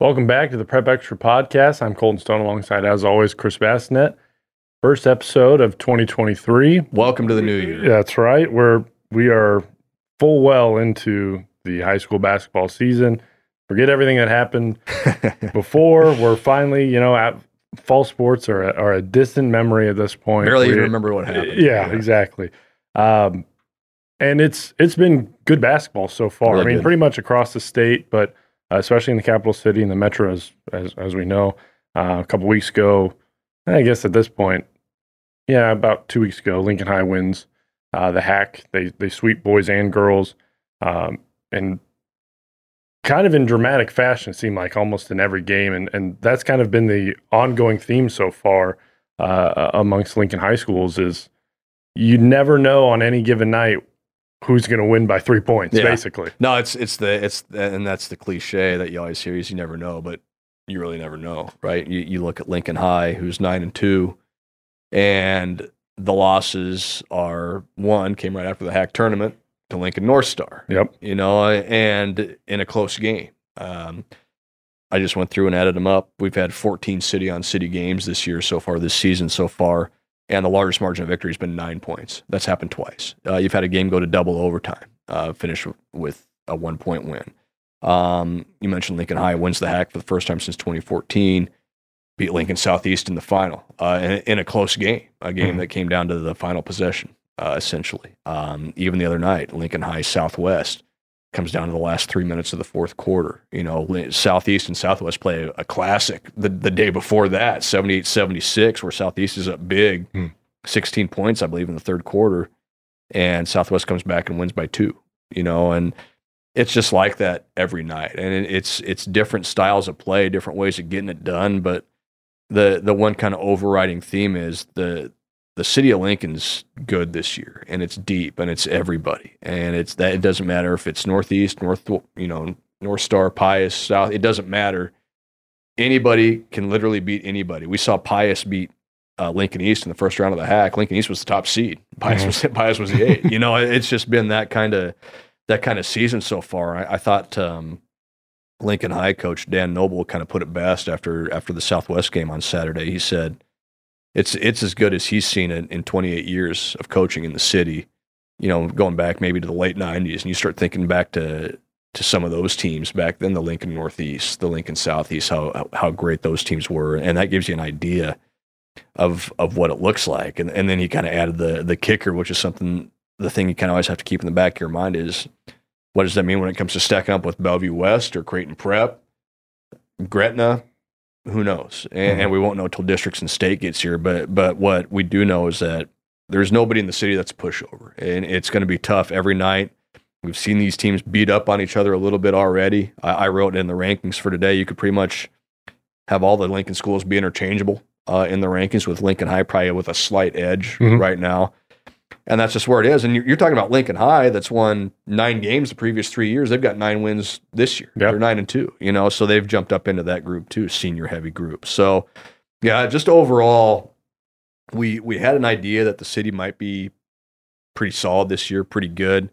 Welcome back to the Prep Extra podcast. I'm Colton Stone alongside, as always, Chris Basnett. First episode of 2023. Welcome to the new year. That's right. We're we are full well into the high school basketball season. Forget everything that happened before. We're finally, you know, at fall sports are, are a distant memory at this point. Barely even remember what happened. Yeah, exactly. Um, and it's it's been good basketball so far. Really I mean, good. pretty much across the state, but especially in the capital city and the metro, as as, as we know. Uh, a couple weeks ago, I guess at this point, yeah, about two weeks ago, Lincoln High wins uh, the HAC. They they sweep boys and girls, um, and kind of in dramatic fashion. It seemed like almost in every game, and and that's kind of been the ongoing theme so far uh, amongst Lincoln High schools is you never know on any given night who's going to win by three points, Yeah. basically. No, it's it's the it's and that's the cliche that you always hear is you never know, but you really never know, right? You you look at Lincoln High, who's nine and two, and the losses are one came right after the HAC tournament to Lincoln North Star. Yep. you know, and in a close game. Um, I just went through and added them up. We've had 14 city on city games this year so far, this season so far, and the largest margin of victory has been nine points. That's happened twice. Uh, you've had a game go to double overtime, uh, finish with a one point win. Um, you mentioned Lincoln High wins the HAC for the first time since 2014, beat Lincoln Southeast in the final uh, in, in a close game, a game Mhm. that came down to the final possession, uh, essentially. Um, even the other night, Lincoln High Southwest comes down to the last three minutes of the fourth quarter. You know, Southeast and Southwest play a, classic the, the day before that, 78 76, where Southeast is up big, Hmm. 16 points, I believe, in the third quarter. And Southwest comes back and wins by two, you know, and it's just like that every night. And it's it's different styles of play, different ways of getting it done. But the the one kind of overriding theme is the the city of Lincoln's good this year, and it's deep, and it's everybody, and it's that it doesn't matter if it's Northeast, North, you know, North Star, Pius, South. It doesn't matter. Anybody can literally beat anybody. We saw Pius beat uh, Lincoln East in the first round of the HAC. Lincoln East was the top seed. Pius Mhm. was Pius was the eight. you know, it's just been that kind of that kind of season so far. I, I thought um, Lincoln High coach Dan Noble kind of put it best after after the Southwest game on Saturday. He said, "It's it's as good as he's seen it in 28 years of coaching in the city. You know, going back maybe to the late 90s, and you start thinking back to to some of those teams back then, the Lincoln Northeast, the Lincoln Southeast, how how great those teams were, and that gives you an idea." Of, of what it looks like, and and then he kind of added the the kicker, which is something the thing you kind of always have to keep in the back of your mind is what does that mean when it comes to stacking up with Bellevue West or Creighton Prep, Gretna? Who knows? And, and we won't know till districts and state gets here. But but what we do know is that there's nobody in the city that's a pushover, and it's going to be tough every night. We've seen these teams beat up on each other a little bit already. I, I wrote in the rankings for today. You could pretty much have all the Lincoln schools be interchangeable uh, in the rankings, with Lincoln High probably with a slight edge Mhm. right now. And that's just where it is. And you're, you're talking about Lincoln High that's won nine games the previous three years. They've got nine wins this year. Yep. They're nine and two, you know, so they've jumped up into that group too, senior heavy group. So, yeah, just overall, we we had an idea that the city might be pretty solid this year, pretty good.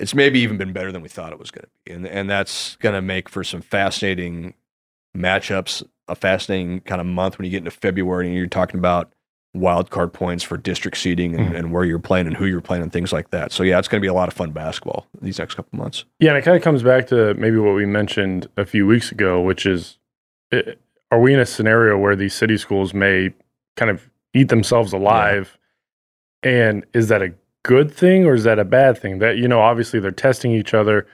It's maybe even been better than we thought it was going to be, and and that's going to make for some fascinating matchups. A fascinating kind of month when you get into February and you're talking about wild card points for district seeding and, Mhm. and where you're playing and who you're playing and things like that. So yeah, it's going to be a lot of fun basketball these next couple months. Yeah, and it kind of comes back to maybe what we mentioned a few weeks ago, which is i- are we in a scenario where these city schools may kind of eat themselves alive? And is that a good thing or is that a bad thing? That, you know, obviously they're testing each other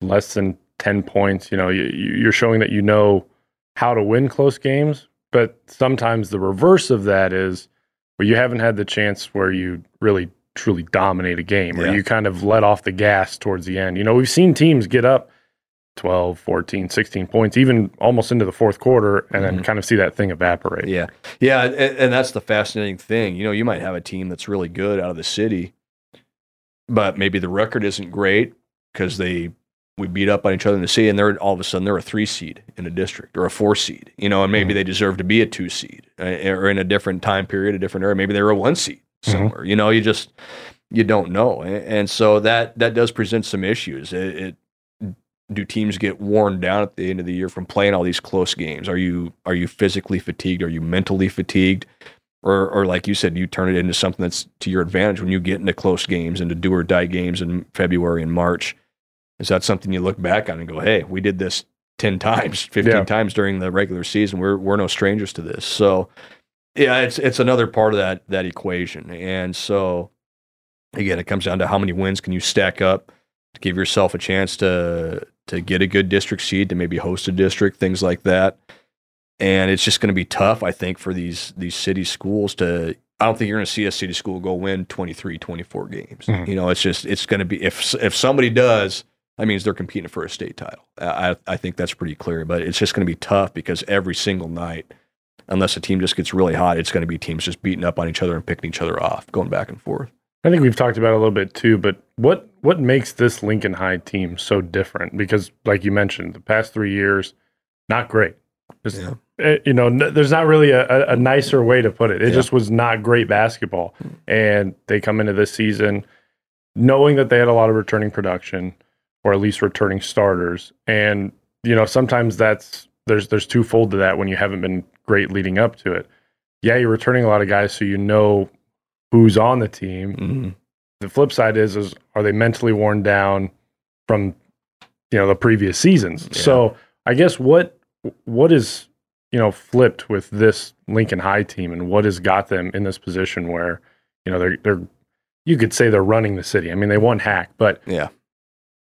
less than 10 points. You know, you- you're showing that you know how to win close games. But sometimes the reverse of that is where you haven't had the chance where you really truly dominate a game or Yeah. you kind of let off the gas towards the end. You know, we've seen teams get up 12, 14, 16 points, even almost into the fourth quarter, and then Mhm. kind of see that thing evaporate. Yeah, yeah, and, and that's the fascinating thing. You know, you might have a team that's really good out of the city, but maybe the record isn't great because they we beat up on each other in the city, and they're all of a sudden they're a three seed in a district or a four seed. You know, and maybe Mhm. they deserve to be a two seed uh, or in a different time period, a different era. Maybe they were a one seed somewhere. You know, you just you don't know, and, and so that that does present some issues. It, it do teams get worn down at the end of the year from playing all these close games? Are you are you physically fatigued? Are you mentally fatigued? Or, or like you said, you turn it into something that's to your advantage when you get into close games, into do or die games in February and March. Is that something you look back on and go, "Hey, we did this ten times, fifteen Yeah. times during the regular season. We're we're no strangers to this." So, yeah, it's it's another part of that that equation. And so, again, it comes down to how many wins can you stack up to give yourself a chance to to get a good district seed, to maybe host a district, things like that. And it's just going to be tough, I think, for these these city schools to. I don't think you're going to see a city school go win 23, 24 games. Mhm. You know, it's just it's going to be if if somebody does, that means they're competing for a state title. I I think that's pretty clear. But it's just going to be tough because every single night, unless a team just gets really hot, it's going to be teams just beating up on each other and picking each other off, going back and forth. I think we've talked about it a little bit too, but what what makes this Lincoln High team so different? Because, like you mentioned, the past three years, not great. Just, Yeah. eh, you know, n- there's not really a, a, a nicer way to put it. It Yeah. just was not great basketball, and they come into this season knowing that they had a lot of returning production, or at least returning starters, and you know, sometimes that's there's there's twofold to that when you haven't been great leading up to it. Yeah, you're returning a lot of guys, so you know who's on the team Mm-hmm. the flip side is is are they mentally worn down from you know the previous seasons Yeah. so i guess what what is you know flipped with this lincoln high team and what has got them in this position where you know they're they're you could say they're running the city i mean they won HAC but Yeah.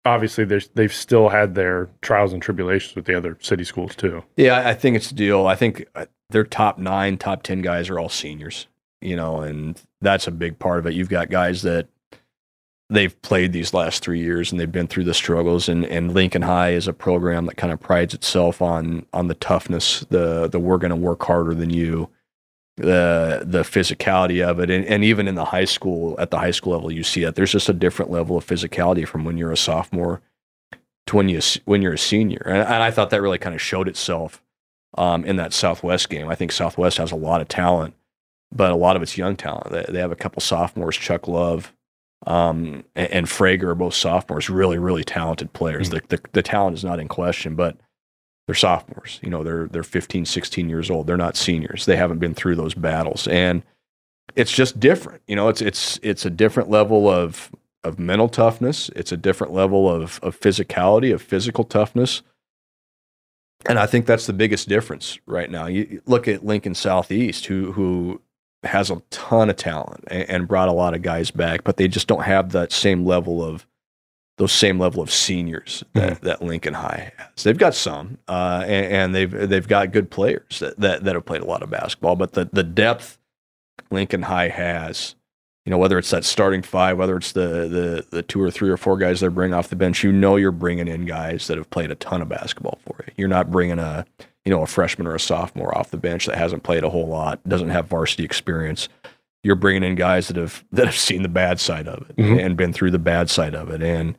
Obviously they've still had their trials and tribulations with the other city schools too Yeah, I- think it's a deal. I think uh, their top nine, top 10 guys are all seniors, you know, and that's a big part of it. You've got guys that they've played these last three years and they've been through the struggles and, and Lincoln High is a program that kind of prides itself on on the toughness, the the we're gonna work harder than you, the the physicality of it. And and even in the high school, at the high school level, you see it. There's just a different level of physicality from when you're a sophomore to when you when you're a senior. And, and I thought that really kind of showed itself um, in that Southwest game. I think Southwest has a lot of talent, but a lot of it's young talent. They, they have a couple sophomores, Chuck Love um, and, and Frager are both sophomores, really, really talented players. The, the, the talent is not in question, but they're sophomores. You know, they're, they're 15, 16 years old. They're not seniors. They haven't been through those battles. And it's just different. You know, it's, it's, it's a different level of, of mental toughness. It's a different level of, of physicality, of physical toughness. And I think that's the biggest difference right now. You look at Lincoln Southeast, who who has a ton of talent and, and brought a lot of guys back, but they just don't have that same level of those same level of seniors that, that Lincoln High has. They've got some, uh, and, and they've they've got good players that, that that have played a lot of basketball, but the the depth Lincoln High has, you know, whether it's that starting five, whether it's the the the two or three or four guys they bring off the bench, you know, you're bringing in guys that have played a ton of basketball for you. You're not bringing a you know a freshman or a sophomore off the bench that hasn't played a whole lot, doesn't have varsity experience. You're bringing in guys that have that have seen the bad side of it Mhm. and been through the bad side of it, and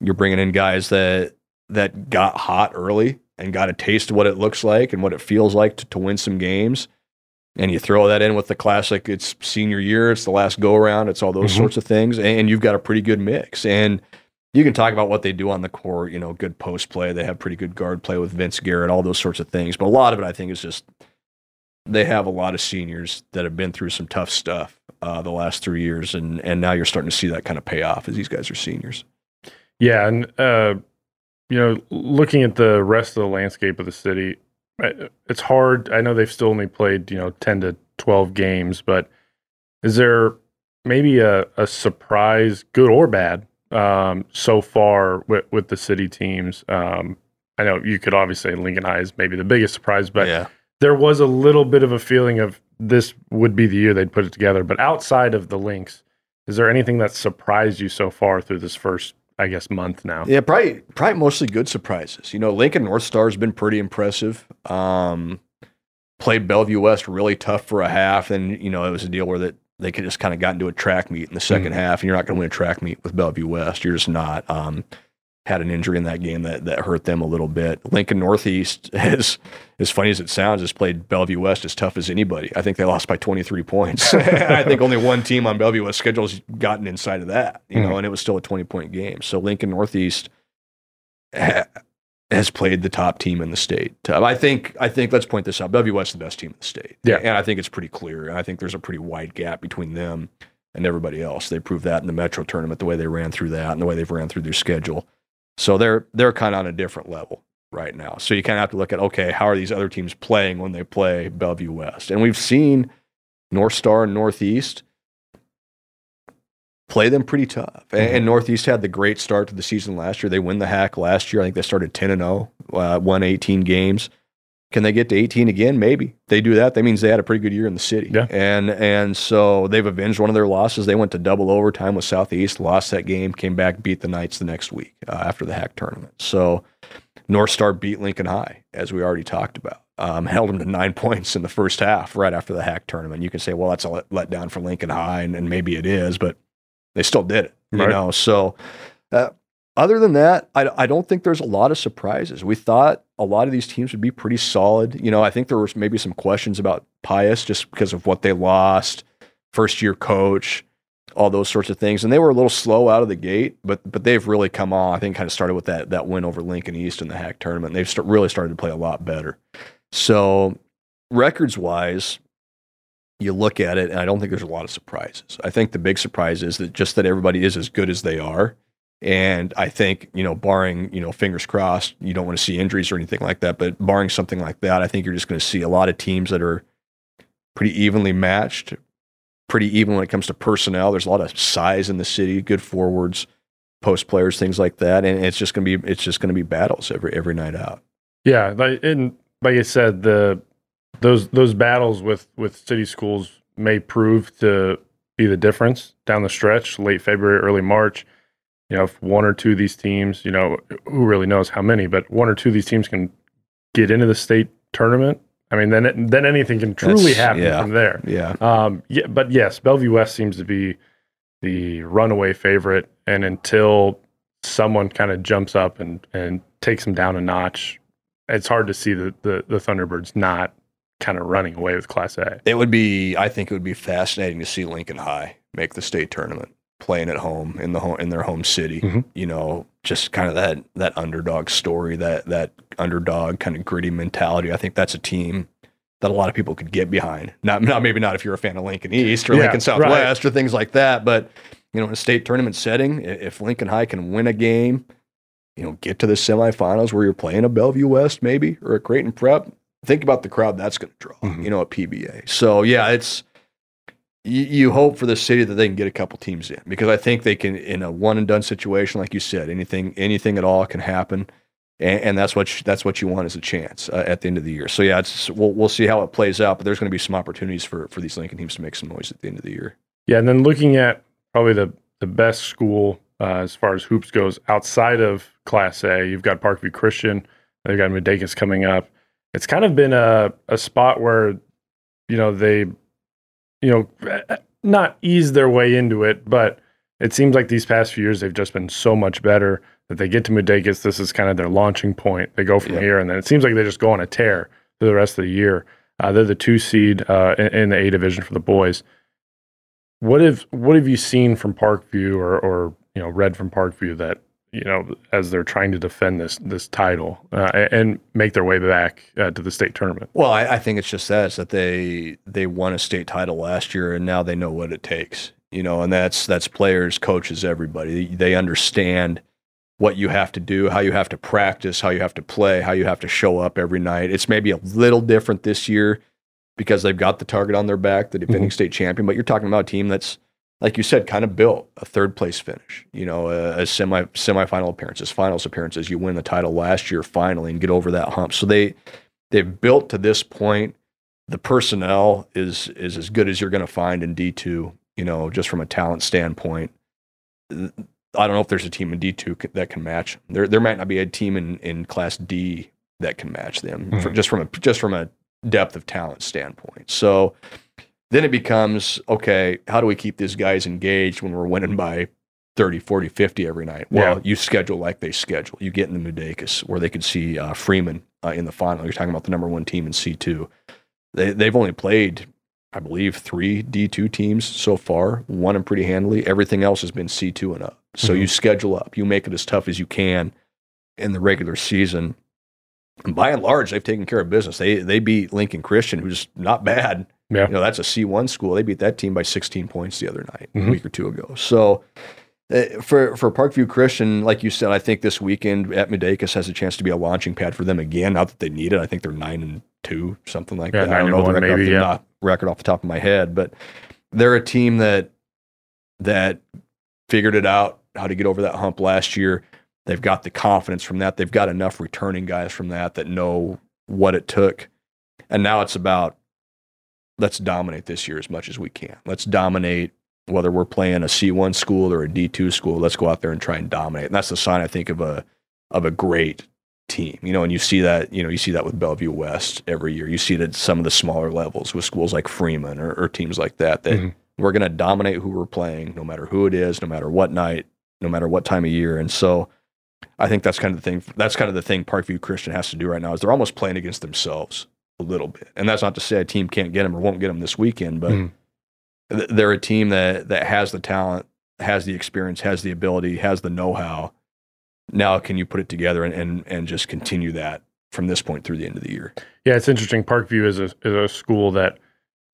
you're bringing in guys that that got hot early and got a taste of what it looks like and what it feels like to, to win some games. And you throw that in with the classic it's senior year it's the last go around it's all those Mhm. sorts of things and you've got a pretty good mix. And you can talk about what they do on the court you know good post play they have pretty good guard play with vince garrett all those sorts of things. But a lot of it i think is just they have a lot of seniors that have been through some tough stuff uh, the last three years and and now you're starting to see that kind of pay off as these guys are seniors Yeah, and uh, you know, looking at the rest of the landscape of the city, it's hard. I know they've still only played you know ten to twelve games, but is there maybe a, a surprise, good or bad, um, so far with, with the city teams? Um, I know you could obviously say Lincoln High is maybe the biggest surprise, but yeah there was a little bit of a feeling of this would be the year they'd put it together. But outside of the links, is there anything that surprised you so far through this first, I guess, month now? Yeah, probably probably mostly good surprises. You know, Lincoln North Star has been pretty impressive. Um, played Bellevue West really tough for a half, and you know it was a deal where that they could just kind of got into a track meet in the 2nd half, and you're not going to win a track meet with Bellevue West. You're just not. Um, had an injury in that game that that hurt them a little bit. Lincoln Northeast, as as funny as it sounds, has played Bellevue West as tough as anybody. I think they lost by 23 points. I think only one team on Bellevue West schedule has gotten inside of that, you know, Mhm. and it was still a 20 point game. So Lincoln Northeast ha- has played the top team in the state. Uh, I think I think let's point this out. Bellevue West is the best team in the state. Yeah. and I think it's pretty clear. I think there's a pretty wide gap between them and everybody else. They proved that in the Metro tournament, the way they ran through that, and the way they've ran through their schedule. So they're they're kind of on a different level right now. So you kind of have to look at okay, how are these other teams playing when they play Bellevue West? And we've seen North Star and Northeast play them pretty tough. And, Mhm. and Northeast had the great start to the season last year. They win the HAC last year. I think they started 10 and 0, uh, won 18 games. Can they get to 18 again? Maybe. They do that. That means they had a pretty good year in the city. Yeah. And and so they've avenged one of their losses. They went to double overtime with Southeast, lost that game, came back, beat the Knights the next week uh, after the HAC tournament. So North Star beat Lincoln High, as we already talked about. Um, held them to nine points in the first half right after the HAC tournament. You can say, well, that's a let, let down for Lincoln High, and, and maybe it is, but they still did it. You Right. know, so uh, other than that, I, I don't think there's a lot of surprises. We thought a lot of these teams would be pretty solid. You know, I think there was maybe some questions about Pius just because of what they lost, first year coach, all those sorts of things, and they were a little slow out of the gate, but but they've really come on. I think kind of started with that that win over Lincoln East in the HAC tournament. They've st- really started to play a lot better. So records wise, you look at it, and I don't think there's a lot of surprises. I think the big surprise is that just that everybody is as good as they are. And I think, you know, barring, you know, fingers crossed, you don't want to see injuries or anything like that, but barring something like that, I think you're just going to see a lot of teams that are pretty evenly matched, pretty even when it comes to personnel. There's a lot of size in the city, good forwards, post players, things like that. And it's just going to be, it's just going to be battles every, every night out. Yeah, like and like I said, the those those battles with with city schools may prove to be the difference down the stretch, late February, early March. You know, if one or two of these teams, you know, who really knows how many, but one or two of these teams can get into the state tournament. I mean, then it, then anything can truly That's- happen yeah. from there. Yeah. Um, yeah, but yes, Bellevue West seems to be the runaway favorite, and until someone kind of jumps up and and takes them down a notch, it's hard to see the the, the Thunderbirds not kind of running away with Class A. It would be, I think it would be fascinating to see Lincoln High make the state tournament, playing at home in the home in their home city. Mhm. You know, just kind of that that underdog story, that that underdog kind of gritty mentality. I think that's a team that a lot of people could get behind. Not, not maybe not if you're a fan of Lincoln East or Yeah, Lincoln right. Southwest or things like that, but you know, in a state tournament setting, if Lincoln High can win a game, you know, get to the semifinals where you're playing a Bellevue West maybe or a Creighton Prep, think about the crowd that's going to draw, Mhm. you know, at PBA. So yeah, it's you, you hope for the city that they can get a couple teams in because I think they can in a one and done situation, like you said, anything anything at all can happen, and, and that's what you, that's what you want is a chance uh, at the end of the year. So yeah, it's we'll we'll see how it plays out, but there's going to be some opportunities for for these Lincoln teams to make some noise at the end of the year. Yeah, and then looking at probably the the best school uh, as far as hoops goes outside of Class A, you've got Parkview Christian. They've got MUDECAS coming up. It's kind of been a a spot where you know they you know not ease their way into it, but it seems like these past few years they've just been so much better that they get to MUDECAS. This is kind of their launching point. They go from Yep. here, and then it seems like they just go on a tear through the rest of the year. Uh, they're the two seed uh, in, in the A division for the boys. What have what have you seen from Parkview or or you know read from Parkview that you know as they're trying to defend this this title uh, and make their way back uh, to the state tournament? Well, I, I think it's just that it's that they they won a state title last year, and now they know what it takes. You know, and that's that's players, coaches, everybody. They understand what you have to do, how you have to practice, how you have to play, how you have to show up every night. It's maybe a little different this year because they've got the target on their back, the defending state champion. But you're talking about a team that's, like you said, kind of built a third place finish. You know, a, a semi semifinal appearances, finals appearances. You win the title last year finally and get over that hump. So they they've built to this point. The personnel is is as good as you're going to find in D two. You know, just from a talent standpoint. I don't know if there's a team in D two that can match. There there might not be a team in, in Class D that can match them for, Mhm. just from a just from a depth of talent standpoint. So then it becomes okay. How do we keep these guys engaged when we're winning by 30, 40, 50 every night? Well, Yeah. you schedule like they schedule. You get in the MUDECAS where they could see uh, Freeman uh, in the final. You're talking about the number one team in C two. They they've only played I believe three D2 teams so far, won them pretty handily. Everything else has been C2 and up. So Mhm. you schedule up, you make it as tough as you can. in the regular season. And by and large, they've taken care of business. They they beat Lincoln Christian, who's not bad. Yeah. You know, that's a C1 school. They beat that team by 16 points the other night, Mhm. a week or two ago. So uh, for for Parkview Christian, like you said, I think this weekend at MUDECAS has a chance to be a launching pad for them again. Not that they need it. I think they're nine and two, something like Yeah, that. I don't know the record, off maybe, the, yeah. record off the top of my head, but they're a team that that figured it out how to get over that hump last year. They've got the confidence from that. They've got enough returning guys from that that know what it took. And now it's about let's dominate this year as much as we can. Let's dominate whether we're playing a C1 school or a D2 school. Let's go out there and try and dominate. And that's the sign I think of a of a great team. You know, and you see that, you know, you see that with Bellevue West every year. You see it at some of the smaller levels with schools like Freeman or, or teams like that that Mhm. we're going to dominate who we're playing, no matter who it is, no matter what night, no matter what time of year. And so I think that's kind of the thing. That's kind of the thing Parkview Christian has to do right now is they're almost playing against themselves a little bit. And that's not to say a team can't get them or won't get them this weekend, but Mhm. th- they're a team that that has the talent, has the experience, has the ability, has the know-how. Now, can you put it together and and, and just continue that from this point through the end of the year? Yeah, it's interesting. Parkview is a, is a school that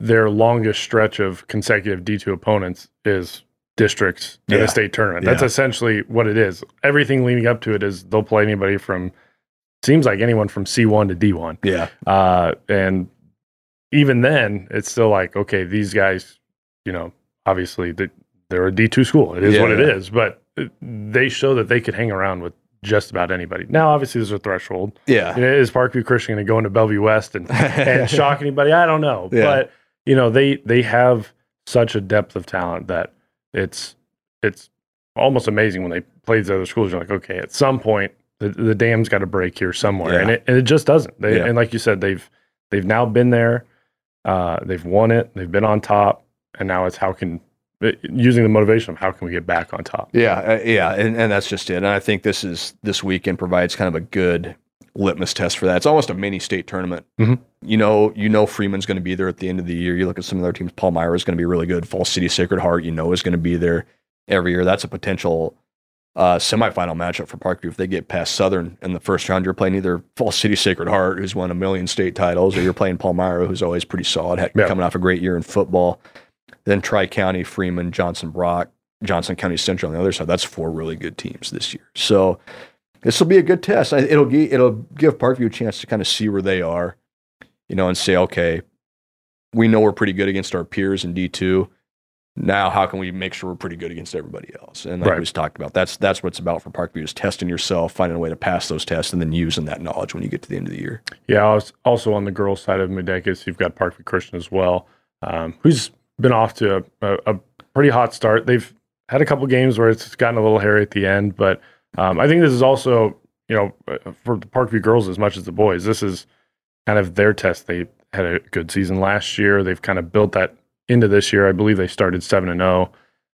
their longest stretch of consecutive D2 opponents is districts in Yeah. the state tournament. That's Yeah. essentially what it is. Everything leading up to it is they'll play anybody from, seems like anyone from C1 to D1. Yeah, Uh, and even then, it's still like, okay, these guys, you know, obviously they- they're a D2 school. It is what it Yeah. is. But they show that they could hang around with just about anybody. Now, obviously, there's a threshold. yeah, You know, is Parkview Christian going to go into Bellevue West and and shock anybody? I don't know, Yeah. but you know they they have such a depth of talent that it's it's almost amazing when they play these other schools. You're like, okay, at some point the, the dam's got to break here somewhere, Yeah. and it and it just doesn't. They, Yeah. And like you said, they've they've now been there, uh, they've won it, they've been on top, and now it's how can using the motivation of how can we get back on top. Yeah, uh, yeah, and, and that's just it. And I think this is this weekend provides kind of a good litmus test for that. It's almost a mini state tournament. Mhm. You know, you know Freeman's going to be there at the end of the year. You look at some of their teams. Palmyra is going to be really good. Falls City Sacred Heart, you know, is going to be there every year. That's a potential uh, semifinal matchup for Parkview if they get past Southern in the first round. You're playing either Falls City Sacred Heart, who's won a million state titles, or you're playing Palmyra, who's always pretty solid, had- Yeah. coming off a great year in football. Then Tri County, Freeman, Johnson Brock, Johnson County Central on the other side. That's four really good teams this year. So this will be a good test. It'll gi- it'll give Parkview a chance to kind of see where they are, you know, and say, okay, we know we're pretty good against our peers in D two. Now, how can we make sure we're pretty good against everybody else? And like Right. we just talked about, that's that's what it's about for Parkview is testing yourself, finding a way to pass those tests, and then using that knowledge when you get to the end of the year. Yeah, also on the girls' side of MUDECAS, you've got Parkview Christian as well, um, who's been off to a, a, a pretty hot start. They've had a couple games where it's gotten a little hairy at the end, but um, I think this is also, you know, uh, for the Parkview girls as much as the boys, this is kind of their test. They had a good season last year. They've kind of built that into this year. I believe they started seven and zero,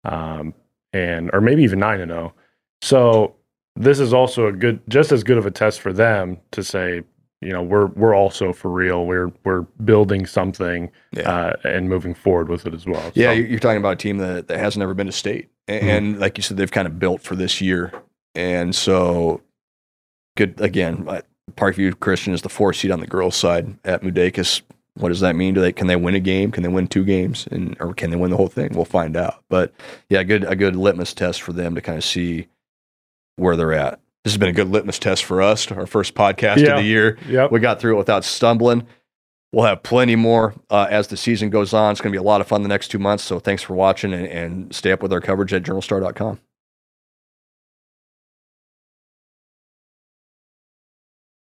um, and or maybe even nine and zero. So this is also a good, just as good of a test for them to say, you know, we're we're also for real. We're we're building something Yeah. uh, and moving forward with it as well. Yeah, So, you're talking about a team that, that hasn't ever been to state. And, Mhm. and like you said, they've kind of built for this year. And so, good again, uh, Parkview Christian is the four seed on the girls' side at MUDECAS. What does that mean? Do they can they win a game? Can they win two games? And or can they win the whole thing? We'll find out. But yeah, good a good litmus test for them to kind of see where they're at. This has been a good litmus test for us, our first podcast Yeah. of the year. yep. We got through it without stumbling. We'll have plenty more uh, as the season goes on. It's going to be a lot of fun the next two months. So thanks for watching and, and stay up with our coverage at journalstar.com.